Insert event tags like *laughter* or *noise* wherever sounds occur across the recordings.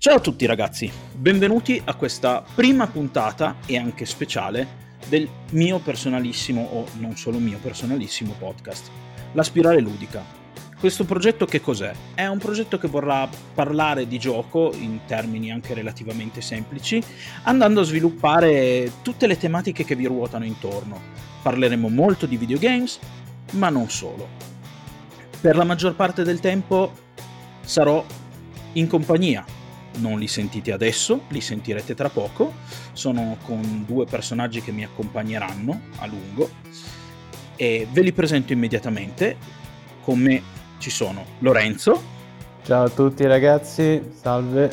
Ciao a tutti ragazzi, benvenuti a questa prima puntata e anche speciale del mio personalissimo o non solo mio personalissimo podcast, La Spirale Ludica. Questo progetto che cos'è? È un progetto che vorrà parlare di gioco in termini anche relativamente semplici, andando a sviluppare tutte le tematiche che vi ruotano intorno. Parleremo molto di videogames, ma non solo. Per la maggior parte del tempo sarò in compagnia non li sentite adesso, li sentirete tra poco. Sono con due personaggi che mi accompagneranno a lungo e ve li presento immediatamente. Con me ci sono Lorenzo. Ciao a tutti ragazzi, salve.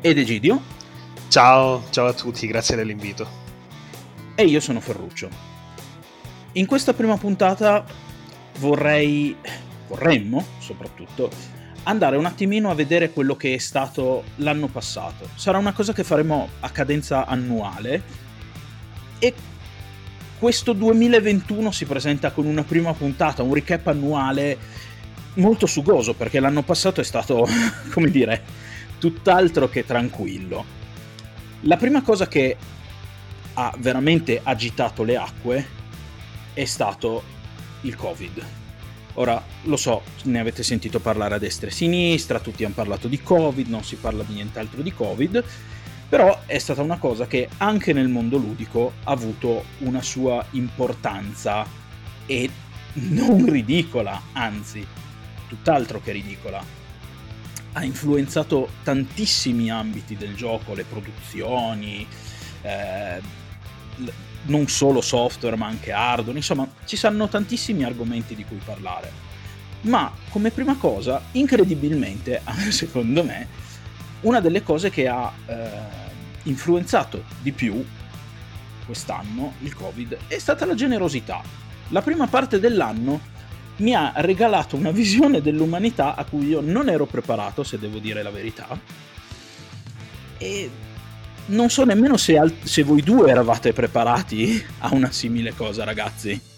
Ed Egidio. Ciao, ciao a tutti, grazie dell'invito. E io sono Ferruccio. In questa prima puntata vorrei, vorremmo soprattutto, andare un attimino a vedere quello che è stato l'anno passato. Sarà una cosa che faremo a cadenza annuale e questo 2021 si presenta con una prima puntata, un recap annuale molto sugoso perché l'anno passato è stato, *laughs* come dire, tutt'altro che tranquillo. La prima cosa che ha veramente agitato le acque è stato il Covid Ora, lo so, ne avete sentito parlare a destra e a sinistra, tutti hanno parlato di Covid, non si parla di nient'altro di Covid, però è stata una cosa che anche nel mondo ludico ha avuto una sua importanza e non ridicola, anzi, tutt'altro che ridicola. Ha influenzato tantissimi ambiti del gioco, le produzioni, eh, non solo software ma anche hardware, insomma ci saranno tantissimi argomenti di cui parlare. Ma come prima cosa, incredibilmente, *laughs* secondo me, una delle cose che ha eh, influenzato di più quest'anno il Covid è stata la generosità. La prima parte dell'anno mi ha regalato una visione dell'umanità a cui io non ero preparato, se devo dire la verità. E non so nemmeno se, al- se voi due eravate preparati a una simile cosa, ragazzi.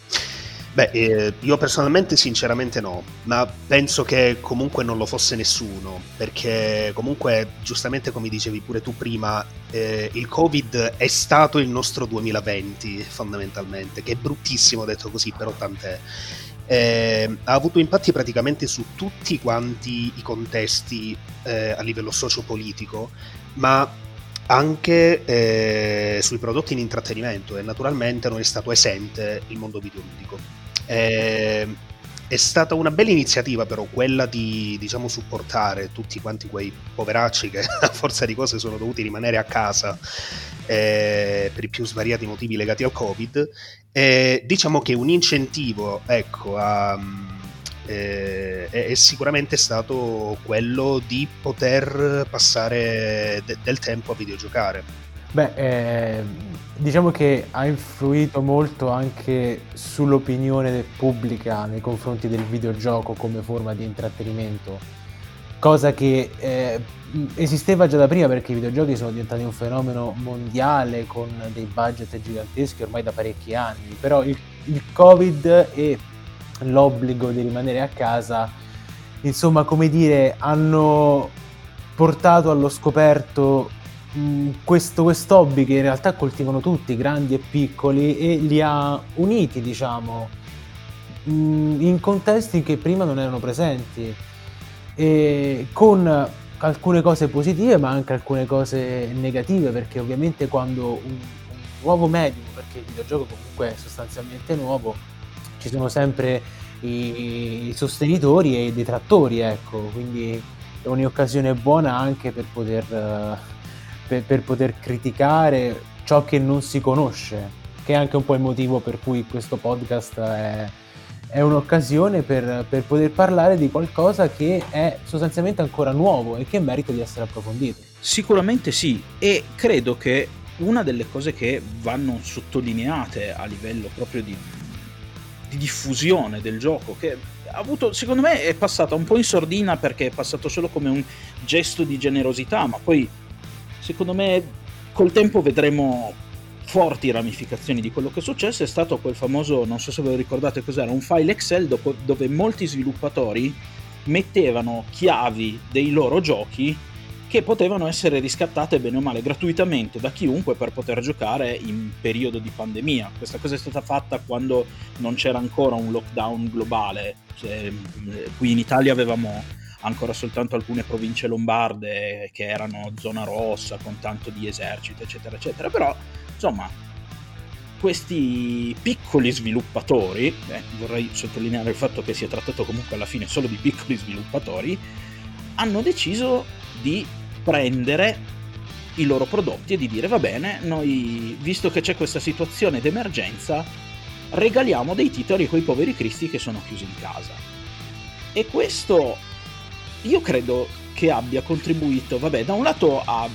Beh, eh, io personalmente sinceramente no, ma penso che comunque non lo fosse nessuno, perché comunque giustamente come dicevi pure tu prima, eh, il Covid è stato il nostro 2020 fondamentalmente, che è bruttissimo detto così, però tant'è. Eh, ha avuto impatti praticamente su tutti quanti i contesti eh, a livello sociopolitico, ma anche eh, sui prodotti in intrattenimento e naturalmente non è stato esente il mondo videoludico. Eh, è stata una bella iniziativa però quella di diciamo, supportare tutti quanti quei poveracci che *laughs* a forza di cose sono dovuti rimanere a casa eh, per i più svariati motivi legati al covid diciamo che un incentivo ecco, a, eh, è, sicuramente stato quello di poter passare de- del tempo a videogiocare. Beh, eh, diciamo che ha influito molto anche sull'opinione pubblica nei confronti del videogioco come forma di intrattenimento, cosa che eh, esisteva già da prima perché i videogiochi sono diventati un fenomeno mondiale con dei budget giganteschi ormai da parecchi anni, però il, il Covid e l'obbligo di rimanere a casa, insomma, come dire, hanno portato allo scoperto mh, questo hobby che in realtà coltivano tutti, grandi e piccoli, e li ha uniti, diciamo, mh, in contesti che prima non erano presenti, e con alcune cose positive ma anche alcune cose negative perché ovviamente quando un, un nuovo medium perché il videogioco comunque è sostanzialmente nuovo ci sono sempre i, i sostenitori e i detrattori, ecco, quindi è un'occasione buona anche per poter, per, per poter criticare ciò che non si conosce, che è anche un po' il motivo per cui questo podcast è, è un'occasione per, per, poter parlare di qualcosa che è sostanzialmente ancora nuovo e che merita di essere approfondito. Sicuramente sì, e credo che una delle cose che vanno sottolineate a livello proprio di, di diffusione del gioco che ha avuto, secondo me è passata un po' in sordina perché è passato solo come un gesto di generosità, ma poi secondo me col tempo vedremo forti ramificazioni di quello che è successo. È stato quel famoso, non so se ve lo ricordate cos'era, un file Excel dopo, dove molti sviluppatori mettevano chiavi dei loro giochi che potevano essere riscattate bene o male gratuitamente da chiunque per poter giocare in periodo di pandemia. Questa cosa è stata fatta quando non c'era ancora un lockdown globale. Cioè, qui in Italia avevamo ancora soltanto alcune province lombarde che erano zona rossa con tanto di esercito, eccetera, eccetera. Però, insomma, questi piccoli sviluppatori, eh, vorrei sottolineare il fatto che si è trattato comunque alla fine solo di piccoli sviluppatori, hanno deciso di prendere i loro prodotti e di dire va bene, noi visto che c'è questa situazione d'emergenza, regaliamo dei titoli a quei poveri cristi che sono chiusi in casa. E questo io credo che abbia contribuito, vabbè, da un lato a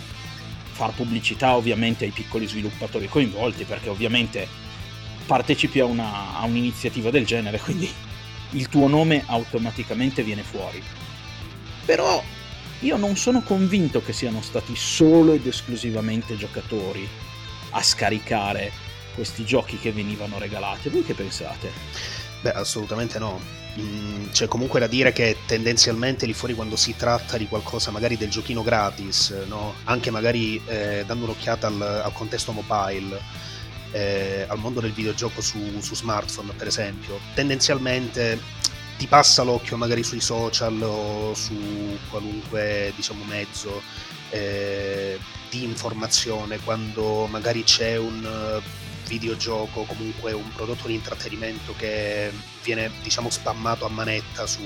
far pubblicità ovviamente ai piccoli sviluppatori coinvolti, perché ovviamente partecipi a, una, a un'iniziativa del genere, quindi il tuo nome automaticamente viene fuori. Però io non sono convinto che siano stati solo ed esclusivamente giocatori a scaricare questi giochi che venivano regalati. Voi che pensate? Beh, assolutamente no. Mm, c'è comunque da dire che tendenzialmente lì fuori quando si tratta di qualcosa magari del giochino gratis, no? anche magari eh, dando un'occhiata al, al contesto mobile, eh, al mondo del videogioco su, su smartphone per esempio, tendenzialmente ti passa l'occhio magari sui social o su qualunque diciamo, mezzo eh, di informazione quando magari c'è un eh, videogioco o comunque un prodotto di intrattenimento che viene diciamo spammato a manetta su,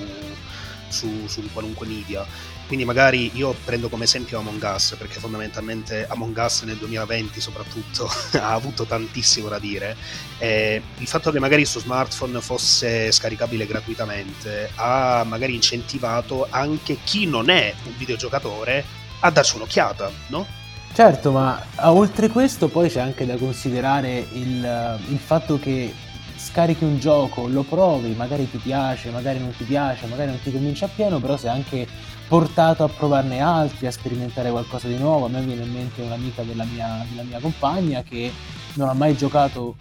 su, su qualunque media quindi magari io prendo come esempio Among Us, perché fondamentalmente Among Us nel 2020 soprattutto *laughs* ha avuto tantissimo da dire. E il fatto che magari su smartphone fosse scaricabile gratuitamente ha magari incentivato anche chi non è un videogiocatore a darci un'occhiata, no? Certo, ma oltre questo poi c'è anche da considerare il, il fatto che scarichi un gioco, lo provi, magari ti piace, magari non ti piace, magari non ti convince appieno, però sei anche portato a provarne altri, a sperimentare qualcosa di nuovo. A me viene in mente un'amica della mia, della mia compagna che non ha mai giocato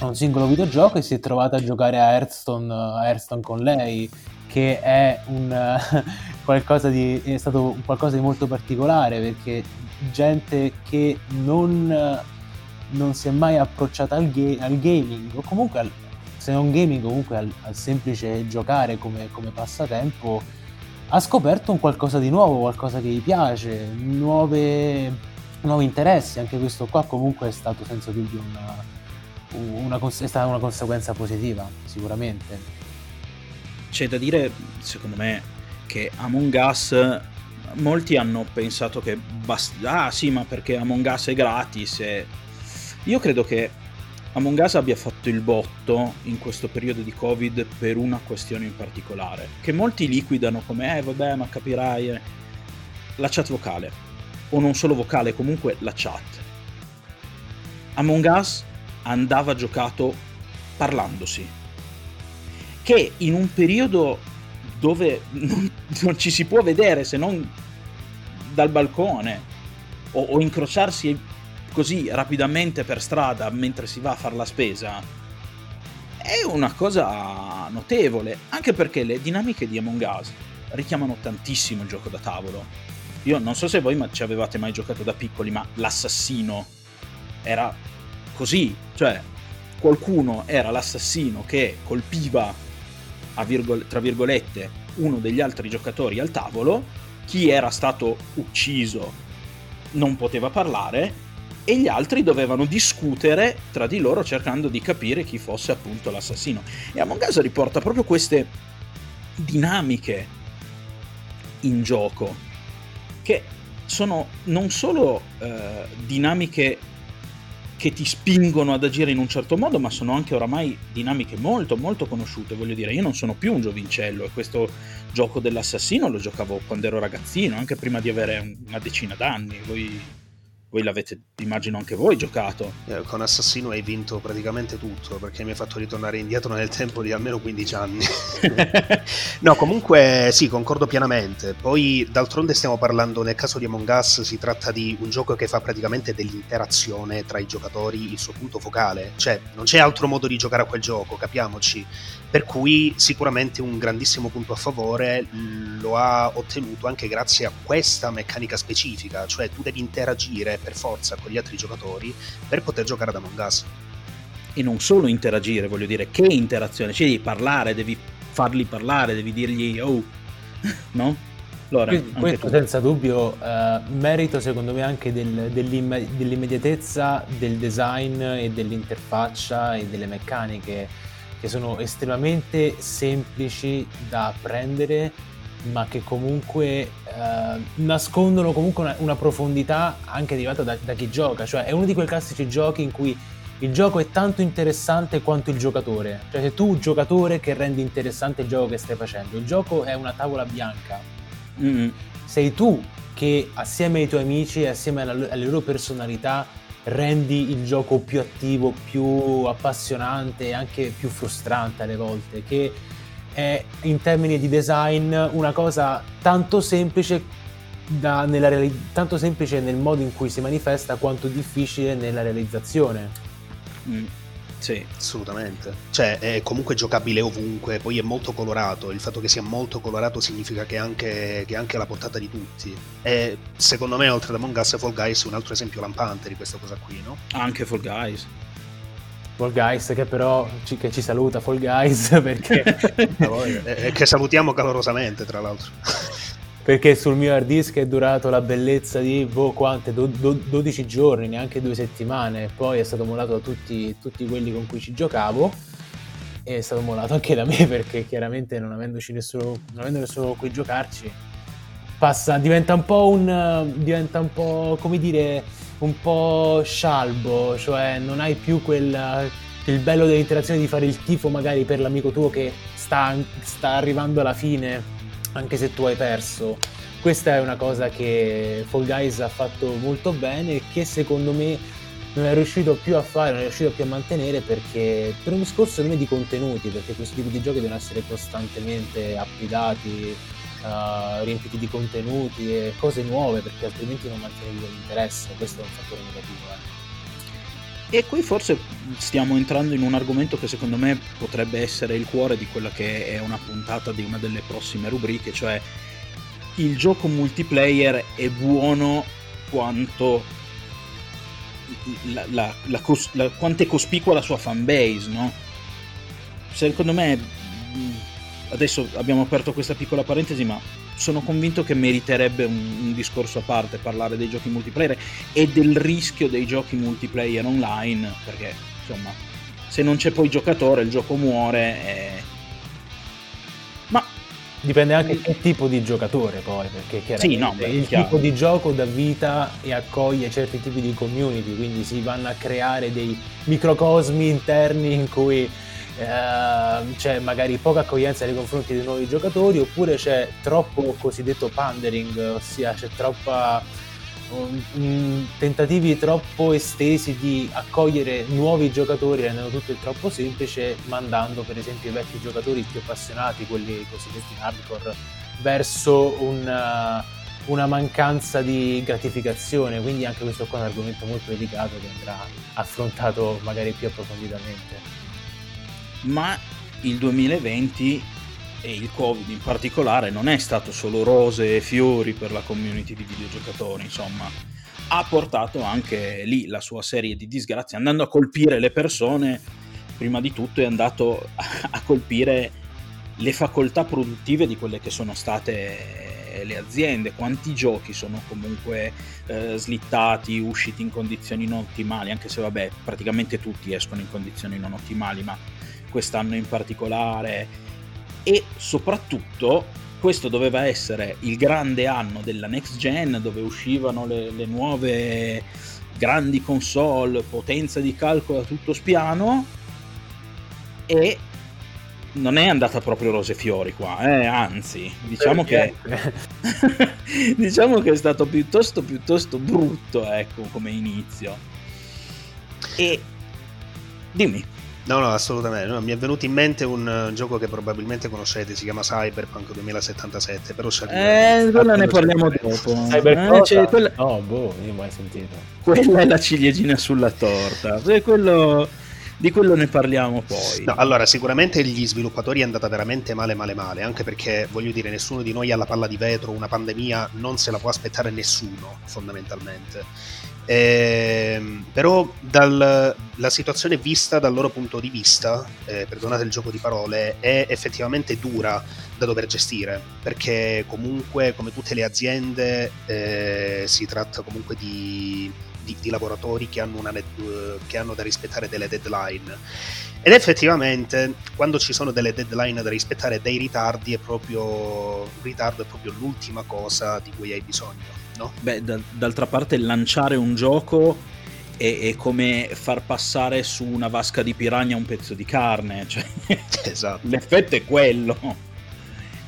a un singolo videogioco e si è trovata a giocare a Hearthstone, a Hearthstone con lei, che è, un, *laughs* qualcosa di, è stato qualcosa di molto particolare perché gente che non, non si è mai approcciata al, ga- al gaming o comunque al, se non gaming comunque al, al semplice giocare come, come passatempo ha scoperto un qualcosa di nuovo, qualcosa che gli piace, nuove, nuovi interessi, anche questo qua comunque è stato senza dubbio una, una, è stata una conseguenza positiva, sicuramente. C'è da dire, secondo me, che Among Us molti hanno pensato che basta, ah sì, ma perché Among Us è gratis e... Io credo che Among Us abbia fatto il botto in questo periodo di Covid per una questione in particolare, che molti liquidano come, eh vabbè, ma capirai, eh. la chat vocale, o non solo vocale, comunque la chat. Among Us andava giocato parlandosi, che in un periodo dove non, non ci si può vedere se non dal balcone o, o incrociarsi così rapidamente per strada mentre si va a fare la spesa è una cosa notevole, anche perché le dinamiche di Among Us richiamano tantissimo il gioco da tavolo. Io non so se voi ci avevate mai giocato da piccoli, ma l'assassino era così, cioè qualcuno era l'assassino che colpiva, virgol- tra virgolette, uno degli altri giocatori al tavolo, chi era stato ucciso non poteva parlare e gli altri dovevano discutere tra di loro cercando di capire chi fosse appunto l'assassino. E Among Us riporta proprio queste dinamiche in gioco che sono non solo eh, dinamiche che ti spingono ad agire in un certo modo, ma sono anche oramai dinamiche molto molto conosciute. Voglio dire, io non sono più un giovincello e questo gioco dell'assassino lo giocavo quando ero ragazzino, anche prima di avere una decina d'anni. Voi voi l'avete, immagino anche voi, giocato. Eh, con Assassino hai vinto praticamente tutto, perché mi hai fatto ritornare indietro nel tempo di almeno 15 anni. *laughs* *laughs* no, comunque sì, concordo pienamente. Poi, d'altronde stiamo parlando, nel caso di Among Us, si tratta di un gioco che fa praticamente dell'interazione tra i giocatori il suo punto focale. Cioè, non c'è altro modo di giocare a quel gioco, capiamoci. Per cui sicuramente un grandissimo punto a favore lo ha ottenuto anche grazie a questa meccanica specifica, cioè tu devi interagire per forza con gli altri giocatori per poter giocare ad Among Us. E non solo interagire, voglio dire, che interazione, cioè devi parlare, devi farli parlare, devi dirgli oh, *laughs* no? Allora, questo tu. senza dubbio uh, merito secondo me anche del, dell'imme- dell'immediatezza del design e dell'interfaccia e delle meccaniche che sono estremamente semplici da apprendere ma che comunque eh, nascondono comunque una, una, profondità anche derivata da, da chi gioca, cioè è uno di quei classici giochi in cui il gioco è tanto interessante quanto il giocatore, cioè sei tu giocatore che rendi interessante il gioco che stai facendo, il gioco è una tavola bianca, mm-hmm. sei tu che assieme ai tuoi amici e assieme alla, alle loro personalità rendi il gioco più attivo, più appassionante e anche più frustrante alle volte, che è in termini di design una cosa tanto semplice, da, reali- tanto semplice nel modo in cui si manifesta quanto difficile nella realizzazione. Mm. Sì, assolutamente. Cioè, è comunque giocabile ovunque, poi è molto colorato. Il fatto che sia molto colorato significa che è anche, che è anche alla portata di tutti. E secondo me, oltre ad Among Us e Fall Guys, è un altro esempio lampante di questa cosa qui, no? Anche Fall Guys. Fall Guys che però ci, che ci saluta Fall Guys *laughs* perché *laughs* e che salutiamo calorosamente tra l'altro perché sul mio hard disk è durato la bellezza di boh, quante, do, do, 12 giorni, neanche due settimane, poi è stato mollato da tutti, tutti, quelli con cui ci giocavo. E è stato mollato anche da me *laughs* perché chiaramente non avendoci nessuno, non avendo nessuno con cui giocarci, passa, diventa un po' un, diventa un po' come dire, un po' scialbo, cioè non hai più quel, il bello dell'interazione di fare il tifo magari per l'amico tuo che sta, sta arrivando alla fine anche se tu hai perso. Questa è una cosa che Fall Guys ha fatto molto bene e che secondo me non è riuscito più a fare, non è riuscito più a mantenere perché per un discorso di contenuti, perché questi tipi di giochi devono essere costantemente applicati, uh, riempiti di contenuti e cose nuove perché altrimenti non mantieni l'interesse, questo è un fattore negativo. Eh. E qui forse stiamo entrando in un argomento che secondo me potrebbe essere il cuore di quella che è una puntata di una delle prossime rubriche, cioè il gioco multiplayer è buono quanto la, la, la, quanto è cospicua la sua fanbase, no? Secondo me adesso abbiamo aperto questa piccola parentesi, ma sono convinto che meriterebbe un, un, discorso a parte parlare dei giochi multiplayer e del rischio dei giochi multiplayer online, perché insomma, se non c'è poi giocatore, il gioco muore. E... Ma dipende anche che tipo di giocatore poi, perché chiaramente sì, no, beh, il chiaro. tipo di gioco dà vita e accoglie certi tipi di community, quindi si vanno a creare dei microcosmi interni in cui Ehm, c'è magari poca accoglienza nei confronti dei nuovi giocatori oppure c'è troppo cosiddetto pandering, ossia c'è troppa um, um, tentativi troppo estesi di accogliere nuovi giocatori rendendo tutto il troppo semplice mandando per esempio i vecchi giocatori più appassionati, quelli cosiddetti hardcore, verso un, una mancanza di gratificazione, quindi anche questo qua è un argomento molto delicato che andrà affrontato magari più approfonditamente ma il 2020 e il Covid in particolare non è stato solo rose e fiori per la community di videogiocatori, insomma, ha portato anche lì la sua serie di disgrazie, andando a colpire le persone, prima di tutto è andato *laughs* a colpire le facoltà produttive di quelle che sono state le aziende, quanti giochi sono comunque eh, slittati, usciti in condizioni non ottimali, anche se vabbè, praticamente tutti escono in condizioni non ottimali, ma quest'anno in particolare e soprattutto questo doveva essere il grande anno della next gen dove uscivano le, le nuove grandi console, potenza di calcolo a tutto spiano e non è andata proprio rose fiori qua, eh? anzi, diciamo che *laughs* diciamo che è stato piuttosto, piuttosto brutto, ecco, come inizio. E dimmi. No, no, assolutamente. No, mi è venuto in mente un uh, gioco che probabilmente conoscete, si chiama Cyberpunk 2077, però Eh, quella ne parliamo dopo. Cyberpunk? Eh, cioè, quella... No, boh, io mai sentito. Quella è la ciliegina sulla torta. Quello... Di quello ne parliamo poi. No, allora, sicuramente gli sviluppatori è andata veramente male, male, male, anche perché, voglio dire, nessuno di noi ha la palla di vetro, una pandemia non se la può aspettare nessuno, fondamentalmente. Eh, però dal, la situazione vista dal loro punto di vista, eh, perdonate il gioco di parole, è effettivamente dura da dover gestire, perché comunque come tutte le aziende eh, si tratta comunque di, di, di lavoratori che hanno, una, che hanno da rispettare delle deadline. Ed effettivamente quando ci sono delle deadline da rispettare, dei ritardi, è proprio, ritardo è proprio l'ultima cosa di cui hai bisogno no? Beh, d'altra parte lanciare un gioco è, è, come far passare su una vasca di piranha un pezzo di carne, cioè, *laughs* esatto. l'effetto è quello.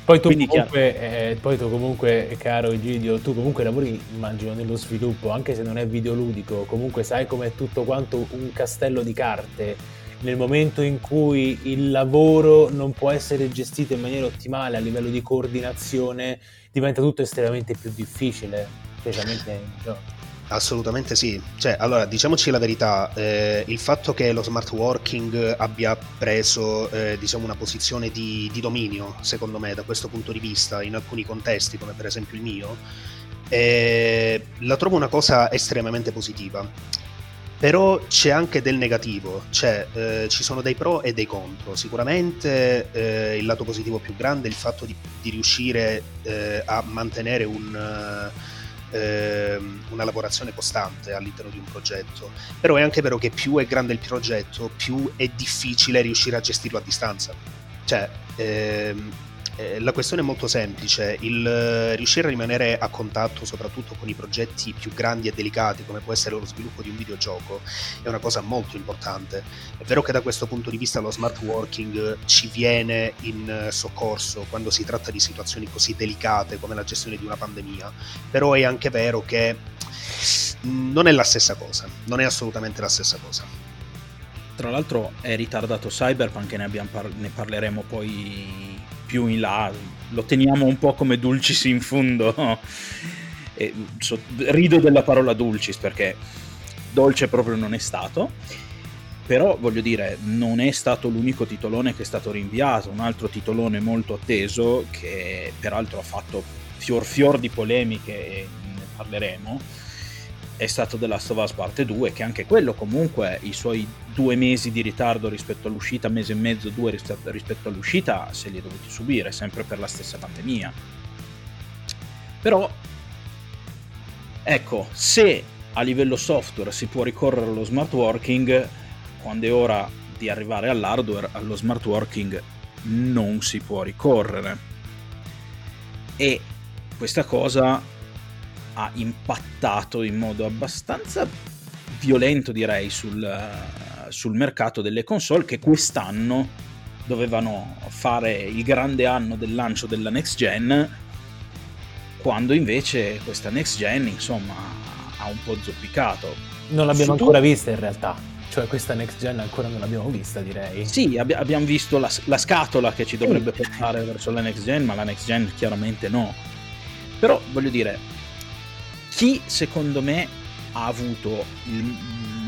Poi tu, comunque, eh, poi tu comunque, caro Egidio, tu comunque lavori, immagino, nello sviluppo, anche se non è videoludico, comunque sai com'è tutto quanto un castello di carte. Nel momento in cui il lavoro non può essere gestito in maniera ottimale a livello di coordinazione, diventa tutto estremamente più difficile, specialmente in gioco. Assolutamente sì, cioè, allora diciamoci la verità, eh, il fatto che lo smart working abbia preso eh, diciamo una posizione di, di, dominio, secondo me, da questo punto di vista, in alcuni contesti, come per esempio il mio, eh, la trovo una cosa estremamente positiva. Però c'è anche del negativo, cioè eh, ci sono dei pro e dei contro. Sicuramente eh, il lato positivo più grande è il fatto di, di riuscire eh, a mantenere un, ehm, una lavorazione costante all'interno di un progetto, però è anche vero che più è grande il progetto, più è difficile riuscire a gestirlo a distanza. Cioè, ehm, eh, la questione è molto semplice, il eh, riuscire a rimanere a contatto soprattutto con i progetti più grandi e delicati come può essere lo sviluppo di un videogioco è una cosa molto importante. È vero che da questo punto di vista lo smart working ci viene in eh, soccorso quando si tratta di situazioni così delicate come la gestione di una pandemia, però è anche vero che non è la stessa cosa, non è assolutamente la stessa cosa. Tra l'altro è ritardato Cyberpunk ne, par- ne parleremo poi più in là, lo teniamo un po' come dulcis in fondo. *laughs* e, so, rido della parola dulcis perché dolce proprio non è stato. Però voglio dire, non è stato l'unico titolone che è stato rinviato, un altro titolone molto atteso che peraltro ha fatto fior fior di polemiche ne parleremo è stato The Last of Us Parte 2, che anche quello comunque i suoi due mesi di ritardo rispetto all'uscita, mese e mezzo, due rispetto all'uscita, se li è dovuti subire, sempre per la stessa pandemia. Però, ecco, se a livello software si può ricorrere allo smart working, quando è ora di arrivare all'hardware, allo smart working non si può ricorrere. E questa cosa ha impattato in modo abbastanza violento, direi, sul, sul mercato delle console che quest'anno dovevano fare il grande anno del lancio della next gen, quando invece questa next gen, insomma, ha un po' zoppicato. Non l'abbiamo Su ancora tu... vista in realtà. Cioè questa next gen ancora non l'abbiamo vista direi. Sì abbi- abbiamo visto la, la, scatola che ci dovrebbe portare verso la next gen ma la next gen chiaramente no. Però voglio dire chi secondo me ha avuto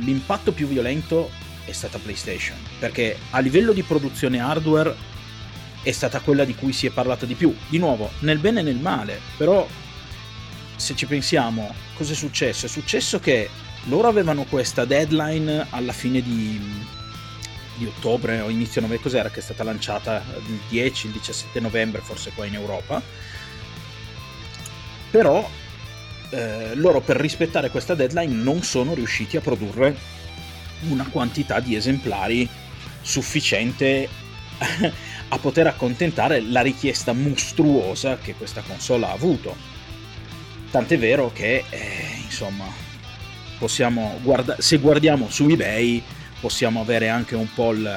l'impatto più violento è stata PlayStation, perché a livello di produzione hardware è stata quella di cui si è parlato di più. Di nuovo, nel bene e nel male, però se ci pensiamo, cosa è successo? È successo che loro avevano questa deadline alla fine di, di ottobre o inizio novembre, cos'era che è stata lanciata il 10, il 17 novembre, forse qua in Europa. Però eh, loro per rispettare questa deadline non sono riusciti a produrre una quantità di esemplari sufficiente *laughs* a poter accontentare la richiesta mostruosa che questa console ha avuto. Tant'è vero che, eh, insomma, possiamo guarda- se guardiamo su eBay possiamo avere anche un po' il,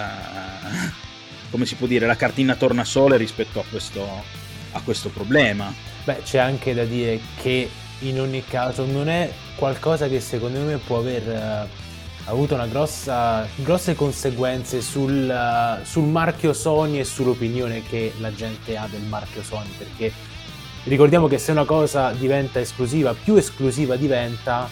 come si può dire, la cartina tornasole rispetto a questo, a questo problema Beh, c'è anche da dire che in ogni caso non è qualcosa che secondo me può aver uh, avuto grossa, grosse conseguenze sul, uh, sul marchio Sony e sull'opinione che la gente ha del marchio Sony, perché ricordiamo che se una cosa diventa esclusiva, più esclusiva diventa,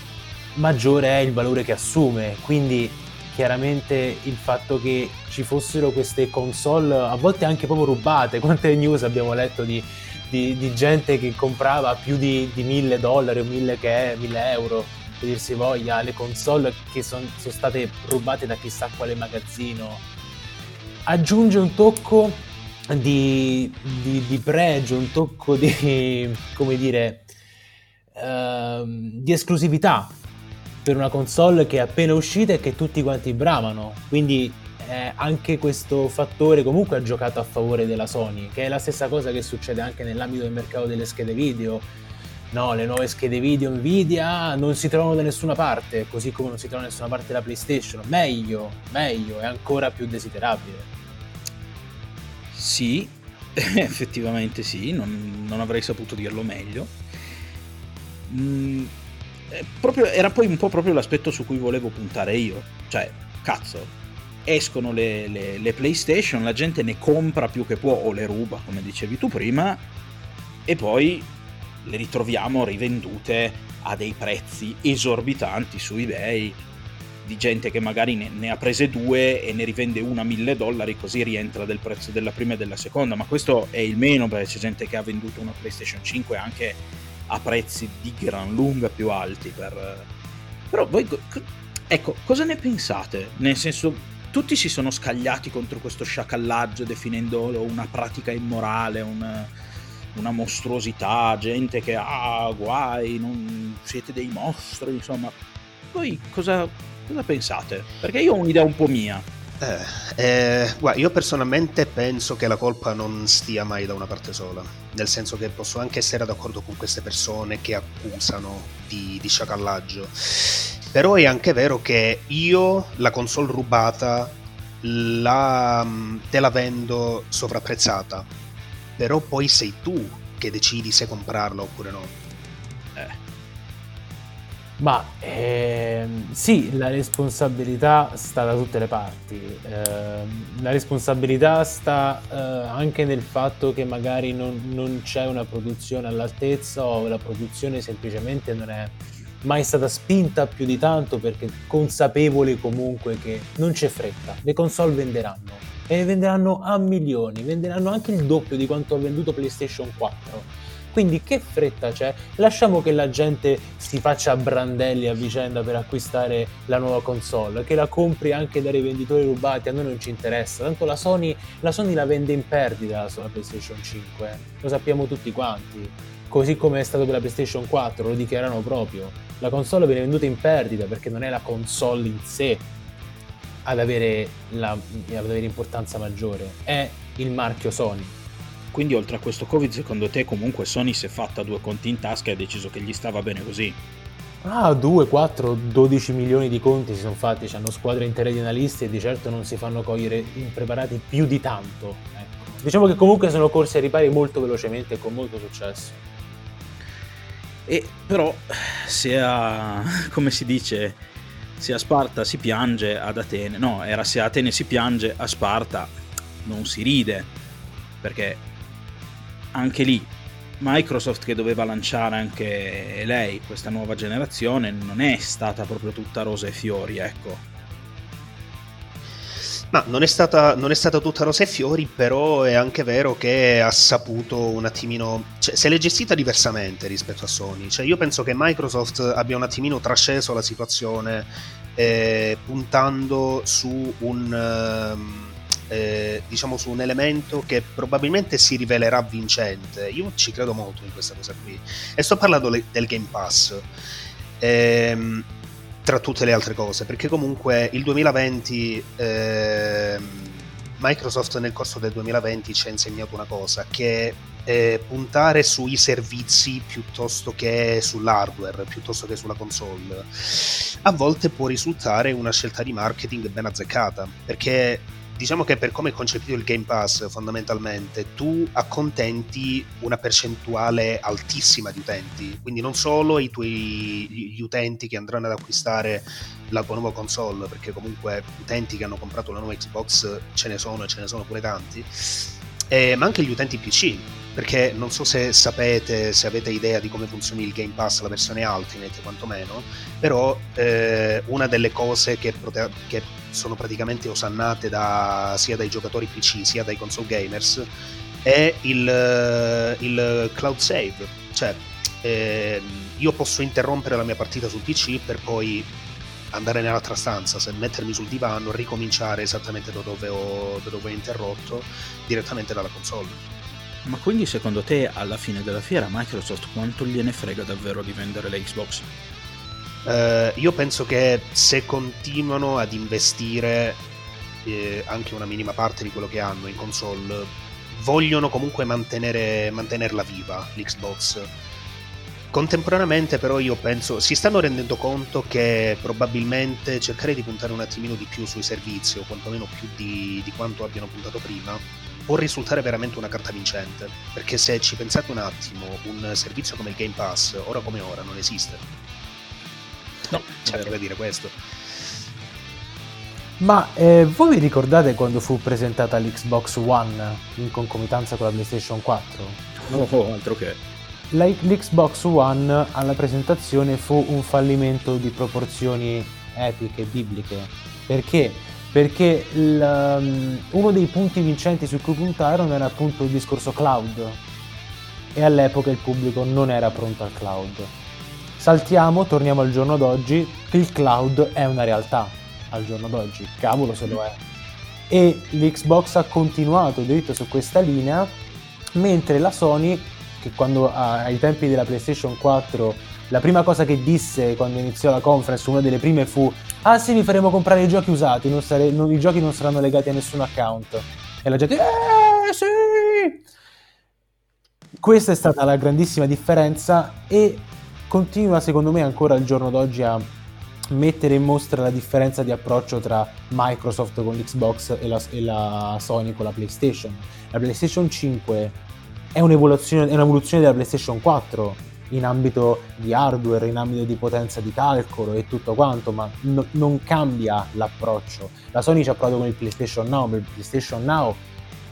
maggiore è il valore che assume. Quindi chiaramente il fatto che ci fossero queste console a volte anche proprio rubate, *laughs* quante news abbiamo letto di, di, di gente che comprava più di, di 1000 dollari o 1000, che è, 1000 euro, per dirsi voglia, le console che son, sono state rubate da chissà quale magazzino. Aggiunge un tocco di, di, di pregio, un tocco di, *laughs* come dire, uh, di esclusività per una console che è appena uscita e che tutti quanti bramano. Quindi eh, anche questo fattore comunque ha giocato a favore della Sony, che è la stessa cosa che succede anche nell'ambito del mercato delle schede video. No, le nuove schede video Nvidia non si trovano da nessuna parte, così come non si trovano da nessuna parte la PlayStation. Meglio, meglio, è ancora più desiderabile. Sì, *laughs* effettivamente sì, non, non, avrei saputo dirlo meglio. Mm, proprio, era poi un po' proprio l'aspetto su cui volevo puntare io. Cioè, cazzo, escono le, le, le, PlayStation, la gente ne compra più che può o le ruba, come dicevi tu prima, e poi le ritroviamo rivendute a dei prezzi esorbitanti su eBay di gente che magari ne, ne, ha prese due e ne rivende una a mille dollari così rientra del prezzo della prima e della seconda. Ma questo è il meno perché c'è gente che ha venduto una PlayStation 5 anche a prezzi di gran lunga più alti per... però voi ecco cosa ne pensate? Nel senso tutti si sono scagliati contro questo sciacallaggio definendolo una pratica immorale, una, una mostruosità, gente che ah guai, non siete dei mostri, insomma. Voi cosa, cosa pensate? Perché io ho un'idea un po' mia. Eh, eh, guarda, io personalmente penso che la colpa non stia mai da una parte sola, nel senso che posso anche essere d'accordo con queste persone che accusano di, di sciacallaggio però è anche vero che io la console rubata la, mm, te la vendo sovrapprezzata. Però poi sei tu che decidi se comprarla oppure no. Eh. Ma ehm, sì, la responsabilità sta da tutte le parti. Eh, la responsabilità sta eh, anche nel fatto che magari non, non c'è una produzione all'altezza o la produzione semplicemente non è mai stata spinta più di tanto perché consapevoli comunque che non c'è fretta, le console venderanno e venderanno a milioni, venderanno anche il doppio di quanto ha venduto PlayStation 4. Quindi che fretta c'è? Lasciamo che la gente si faccia brandelli a vicenda per acquistare la nuova console, che la compri anche dai rivenditori rubati, a noi non ci interessa, tanto la Sony la, Sony la vende in perdita la PlayStation 5, lo sappiamo tutti quanti così come è stato per la PlayStation 4, lo dichiarano proprio. La console viene venduta in perdita perché non è la console in sé ad avere, la, ad avere importanza maggiore, è il marchio Sony. Quindi oltre a questo Covid, secondo te comunque Sony si è fatta due conti in tasca e ha deciso che gli stava bene così? Ah, 2, 4, 12 milioni di conti si sono fatti, hanno squadre intere di analisti e di certo non si fanno cogliere impreparati più di tanto. Ecco. Diciamo che comunque sono corsi ai ripari molto velocemente e con molto successo. E però se a, come si dice, se a Sparta si piange ad Atene, no, era se a Atene si piange, a Sparta non si ride, perché anche lì Microsoft che doveva lanciare anche lei questa nuova generazione non è stata proprio tutta rose e fiori, ecco. Ma non è, stata, non è stata tutta rose e fiori, però è anche vero che ha saputo un attimino. Cioè, se l'è gestita diversamente rispetto a Sony. Cioè, io penso che Microsoft abbia un attimino trasceso la situazione eh, puntando su un. Ehm, eh, diciamo su un elemento che probabilmente si rivelerà vincente. Io ci credo molto in questa cosa qui. E sto parlando le, del Game Pass. Ehm, tra tutte le altre cose, perché comunque il 2020 eh, Microsoft nel corso del 2020 ci ha insegnato una cosa, che eh, puntare sui servizi piuttosto che sull'hardware, piuttosto che sulla console, a volte può risultare una scelta di marketing ben azzeccata, perché diciamo che per come è concepito il Game Pass fondamentalmente tu accontenti una percentuale altissima di utenti, quindi non solo i tuoi gli utenti che andranno ad acquistare la tua nuova console, perché comunque utenti che hanno comprato la nuova Xbox ce ne sono e ce ne sono pure tanti, eh, ma anche gli utenti PC, perché non so se sapete, se avete idea di come funzioni il Game Pass, la versione Ultimate quantomeno, però eh, una delle cose che, prote- che, sono praticamente osannate da, sia dai giocatori PC sia dai console gamers è il, il cloud save, cioè eh, io posso interrompere la mia partita sul PC per poi andare nell'altra stanza, se mettermi sul divano, ricominciare esattamente da dove ho, da dove ho interrotto, direttamente dalla console. Ma quindi secondo te alla fine della fiera Microsoft quanto gliene frega davvero di vendere le Xbox? Uh, io penso che se continuano ad investire eh, anche una minima parte di quello che hanno in console, vogliono comunque mantenere, mantenerla viva l'Xbox Contemporaneamente però io penso, si stanno rendendo conto che probabilmente cercare di puntare un attimino di più sui servizi o quantomeno più di, di quanto abbiano puntato prima può risultare veramente una carta vincente, perché se ci pensate un attimo, un servizio come il Game Pass, ora come ora, non esiste. No, c'è da dire questo. Ma eh, voi vi ricordate quando fu presentata l'Xbox One in concomitanza con la PlayStation 4? Oh, altro che l'Xbox One alla presentazione fu un fallimento di proporzioni epiche, bibliche. Perché? Perché il, um, uno dei punti vincenti su cui puntarono era appunto il discorso cloud e all'epoca il pubblico non era pronto al cloud. Saltiamo, torniamo al giorno d'oggi, il cloud è una realtà al giorno d'oggi, cavolo se lo è. E l'Xbox ha continuato dritto su questa linea, mentre la Sony che quando ai tempi della PlayStation 4 la prima cosa che disse quando iniziò la conference, una delle prime fu ah sì vi faremo comprare i giochi usati, non sare- non, i giochi non saranno legati a nessun account. E la gente eh sì! Questa è stata la grandissima differenza e continua secondo me ancora al giorno d'oggi a mettere in mostra la differenza di approccio tra Microsoft con l'Xbox e la, e la Sony con la PlayStation. La PlayStation 5 è un'evoluzione, è un'evoluzione della PlayStation 4 in ambito di hardware, in ambito di potenza di calcolo e tutto quanto, ma no, non cambia l'approccio. La Sony ci ha provato con il PlayStation Now, il PlayStation Now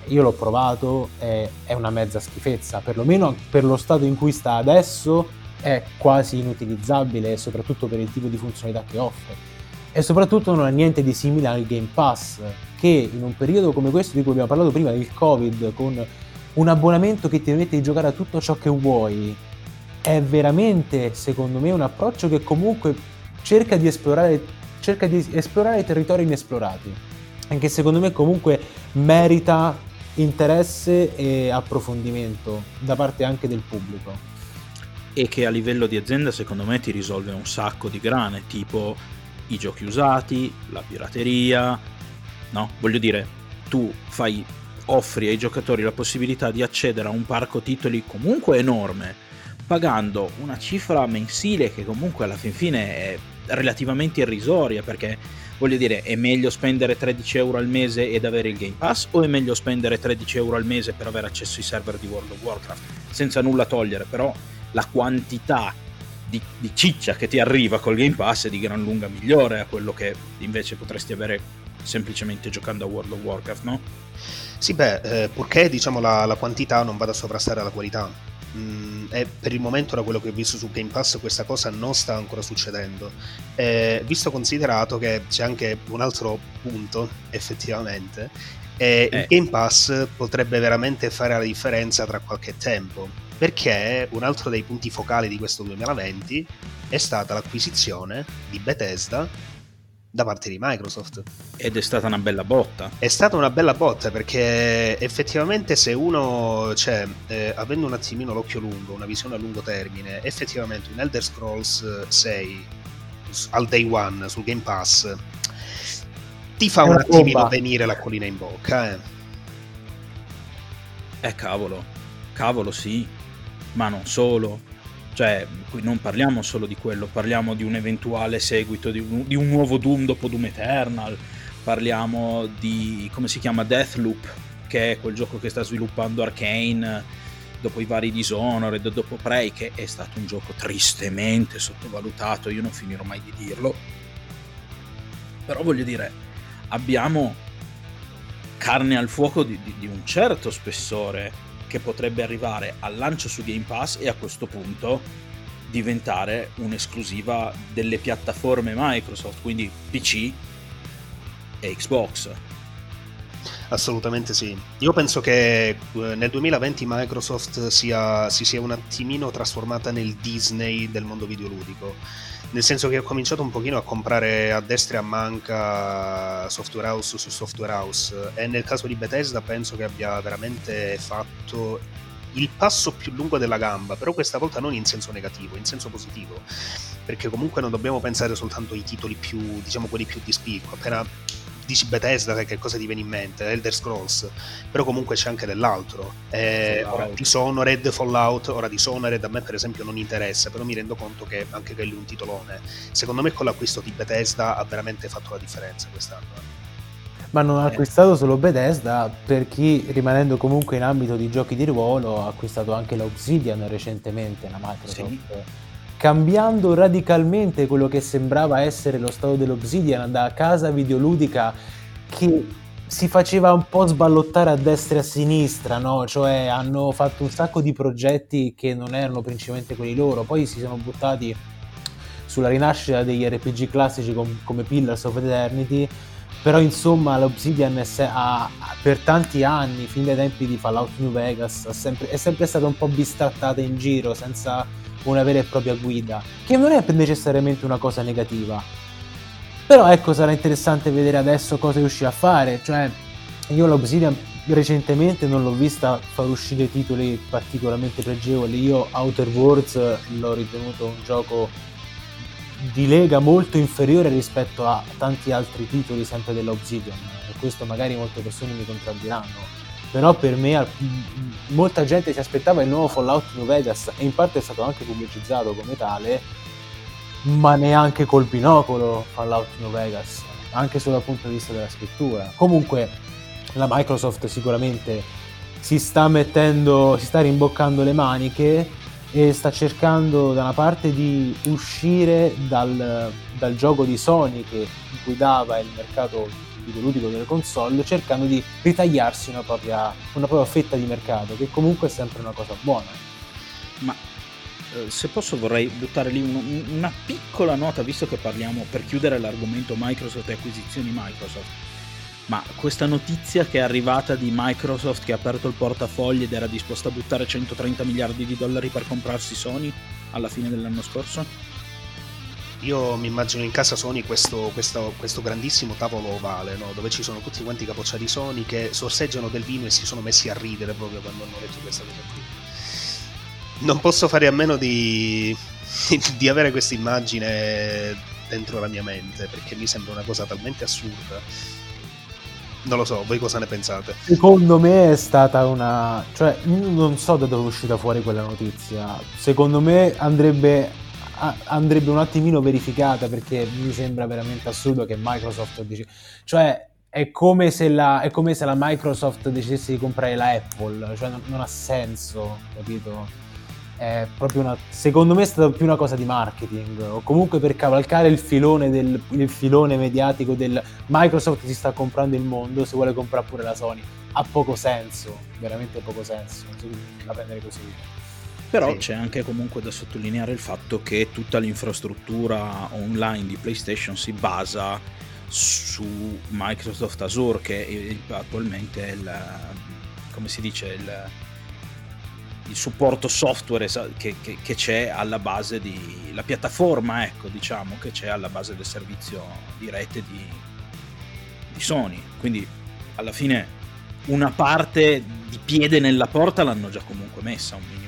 io l'ho provato, è, è una mezza schifezza, perlomeno per lo stato in cui sta adesso è quasi inutilizzabile, soprattutto per il tipo di funzionalità che offre. E soprattutto non ha niente di simile al Game Pass, che in un periodo come questo di cui abbiamo parlato prima, il Covid, con un abbonamento che ti permette di giocare a tutto ciò che vuoi è veramente, secondo me, un approccio che comunque cerca di esplorare, cerca di esplorare territori inesplorati. Anche secondo me comunque merita interesse e approfondimento da parte anche del pubblico. E che a livello di azienda secondo me ti risolve un sacco di grane, tipo i giochi usati, la pirateria, no? Voglio dire, tu fai offri ai giocatori la possibilità di accedere a un parco titoli comunque enorme, pagando una cifra mensile che comunque alla fin fine è relativamente irrisoria perché voglio dire è meglio spendere 13 euro al mese ed avere il Game Pass o è meglio spendere 13 euro al mese per avere accesso ai server di World of Warcraft senza nulla togliere però la quantità di, di ciccia che ti arriva col Game Pass è di gran lunga migliore a quello che invece potresti avere semplicemente giocando a World of Warcraft no? Sì, beh, eh, purché diciamo, la, la, quantità non vada a sovrastare la qualità. Mm, e per il momento, da quello che ho visto su Game Pass, questa cosa non sta ancora succedendo. Eh, visto considerato che c'è anche un altro punto, effettivamente, eh, il Game Pass potrebbe veramente fare la differenza tra qualche tempo. Perché un altro dei punti focali di questo 2020 è stata l'acquisizione di Bethesda da parte di Microsoft. Ed è stata una bella botta. È stata una bella botta perché effettivamente se uno, cioè, eh, avendo un attimino l'occhio lungo, una visione a lungo termine, effettivamente un Elder Scrolls 6 al day one sul Game Pass ti fa un attimino bomba. venire la collina in bocca. Eh. eh cavolo, cavolo sì, ma non solo cioè, qui non parliamo solo di quello, parliamo di un eventuale seguito di un, di un nuovo Doom dopo Doom Eternal, parliamo di come si chiama Deathloop, che è quel gioco che sta sviluppando Arkane dopo i vari Dishonored, dopo Prey, che è stato un gioco tristemente sottovalutato, io non finirò mai di dirlo. Però voglio dire, abbiamo carne al fuoco di, di, di un certo spessore che potrebbe arrivare al lancio su Game Pass e a questo punto diventare un'esclusiva delle piattaforme Microsoft, quindi PC e Xbox. Assolutamente sì. Io penso che eh, nel 2020 Microsoft sia, si sia un attimino trasformata nel Disney del mondo videoludico. Nel senso che ho cominciato un pochino a comprare a destra e a manca software house su software house. E nel caso di Bethesda penso che abbia veramente fatto il passo più lungo della gamba, però questa volta non in senso negativo, in senso positivo, perché comunque non dobbiamo pensare soltanto ai titoli più, diciamo quelli più di spicco, appena dici Bethesda che cosa ti viene in mente? Elder Scrolls, però comunque c'è anche dell'altro. Eh, ora Dishonored, Fallout, ora Dishonored a me per esempio non interessa, però mi rendo conto che anche quello è un titolone. Secondo me con l'acquisto di Bethesda ha veramente fatto la differenza quest'anno. Ma non ha eh. acquistato solo Bethesda, per chi rimanendo comunque in ambito di giochi di ruolo ha acquistato anche l'Obsidian recentemente, la Microsoft. Sì cambiando radicalmente quello che sembrava essere lo stato dell'Obsidian da casa videoludica che si faceva un po' sballottare a destra e a sinistra, no? Cioè hanno fatto un sacco di progetti che non erano principalmente quelli loro, poi si sono buttati sulla rinascita degli RPG classici com- come Pillars of Eternity, però insomma l'Obsidian se- ha, per tanti anni, fin dai tempi di Fallout New Vegas, sempre, è sempre stata un po' bistrattata in giro senza una vera e propria guida, che non è necessariamente una cosa negativa. Però ecco, sarà interessante vedere adesso cosa riuscirà a fare, cioè io l'Obsidian recentemente non l'ho vista far uscire titoli particolarmente pregevoli, io Outer Worlds l'ho ritenuto un gioco di lega molto inferiore rispetto a tanti altri titoli sempre dell'Obsidian e questo magari molte persone mi contraddiranno però per me molta gente si aspettava il nuovo Fallout New Vegas e in parte è stato anche pubblicizzato come tale ma neanche col binocolo Fallout New Vegas anche dal punto di vista della scrittura. Comunque la Microsoft sicuramente si sta mettendo si sta rimboccando le maniche e sta cercando da una parte di uscire dal, dal gioco di Sony che guidava il mercato videoludico delle console cercando di ritagliarsi una propria, una propria fetta di mercato che comunque è sempre una cosa buona ma eh, se posso vorrei buttare lì un, una piccola nota visto che parliamo per chiudere l'argomento Microsoft e acquisizioni Microsoft ma questa notizia che è arrivata di Microsoft che ha aperto il portafogli ed era disposta a buttare 130 miliardi di dollari per comprarsi Sony alla fine dell'anno scorso? Io mi immagino in casa Sony questo, questo, questo grandissimo tavolo ovale, no? dove ci sono tutti quanti i capocciati Sony che sorseggiano del vino e si sono messi a ridere proprio quando hanno letto questa cosa qui. Non posso fare a meno di, *laughs* di avere questa immagine dentro la mia mente, perché mi sembra una cosa talmente assurda. Non lo so, voi cosa ne pensate? Secondo me è stata una... cioè, non so da dove è uscita fuori quella notizia. Secondo me andrebbe andrebbe un attimino verificata perché mi sembra veramente assurdo che Microsoft dice, cioè è come la, è come se la Microsoft decidesse di comprare la Apple, cioè non, non ha senso, capito? Una, secondo me è stata più una cosa di marketing o comunque per cavalcare il filone, del, il filone mediatico del Microsoft si sta comprando il mondo, se vuole comprare pure la Sony. Ha poco senso, veramente poco senso, la prendere così. Però sì. c'è anche comunque da sottolineare il fatto che tutta l'infrastruttura online di PlayStation si basa su Microsoft Azure, che attualmente è il, come si dice, il, il supporto software che, che, che, c'è alla base di la piattaforma, ecco, diciamo, che c'è alla base del servizio di rete di, di Sony. Quindi alla fine una parte di piede nella porta l'hanno già comunque messa un minimo.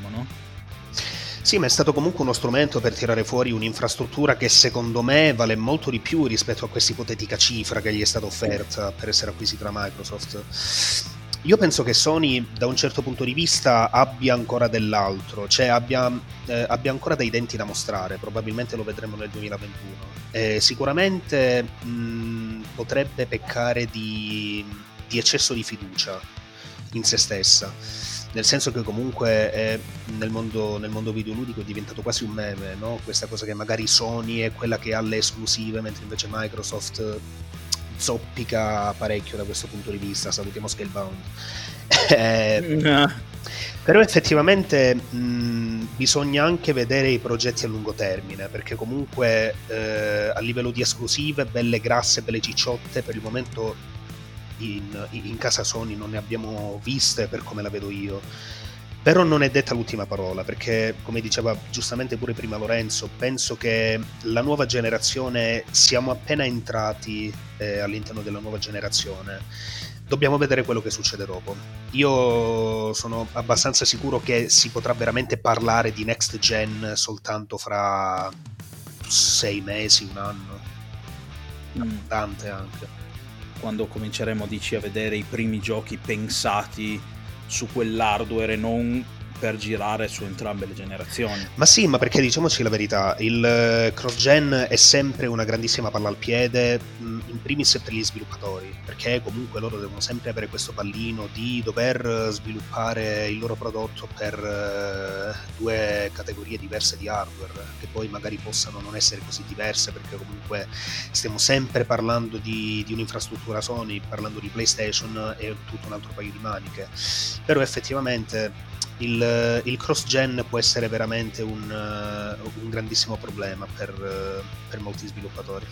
Sì, ma è stato comunque uno strumento per tirare fuori un'infrastruttura che secondo me vale molto di più rispetto a questa ipotetica cifra che gli è stata offerta per essere acquisita da Microsoft. io penso che Sony da un certo punto di vista abbia ancora dell'altro, cioè abbia, eh, abbia ancora dei denti da mostrare, probabilmente lo vedremo nel 2021. Eh, sicuramente mh, potrebbe peccare di, di eccesso di fiducia in se stessa nel senso che comunque è, nel, mondo, nel, mondo, videoludico è diventato quasi un meme, no? questa cosa che magari Sony è quella che ha le esclusive, mentre invece Microsoft zoppica parecchio da questo punto di vista, salutiamo Scalebound. *laughs* eh, *laughs* Però effettivamente mh, bisogna anche vedere i progetti a lungo termine, perché comunque eh, a livello di esclusive, belle grasse, belle cicciotte, per il momento in, in casa Sony non ne abbiamo viste per come la vedo io. Però non è detta l'ultima parola, perché come diceva giustamente pure prima Lorenzo, penso che la nuova generazione, siamo appena entrati eh, all'interno della nuova generazione, dobbiamo vedere quello che succede dopo. Io sono abbastanza sicuro che si potrà veramente parlare di next gen soltanto fra sei mesi, un anno, mm. tante anche quando cominceremo dici, a vedere i primi giochi pensati su quell'hardware e non per girare su entrambe le generazioni. Ma sì, ma perché diciamoci la verità, il eh, cross-gen è sempre una grandissima palla al piede, mm, in primis per gli sviluppatori, perché comunque loro devono sempre avere questo pallino di dover sviluppare il loro prodotto per uh, due categorie diverse di hardware, che poi magari possano non essere così diverse, perché comunque stiamo sempre parlando di, di un'infrastruttura Sony, parlando di PlayStation è tutto un altro paio di maniche, però effettivamente il, il cross-gen può essere veramente un, uh, un grandissimo problema per, uh, per molti sviluppatori.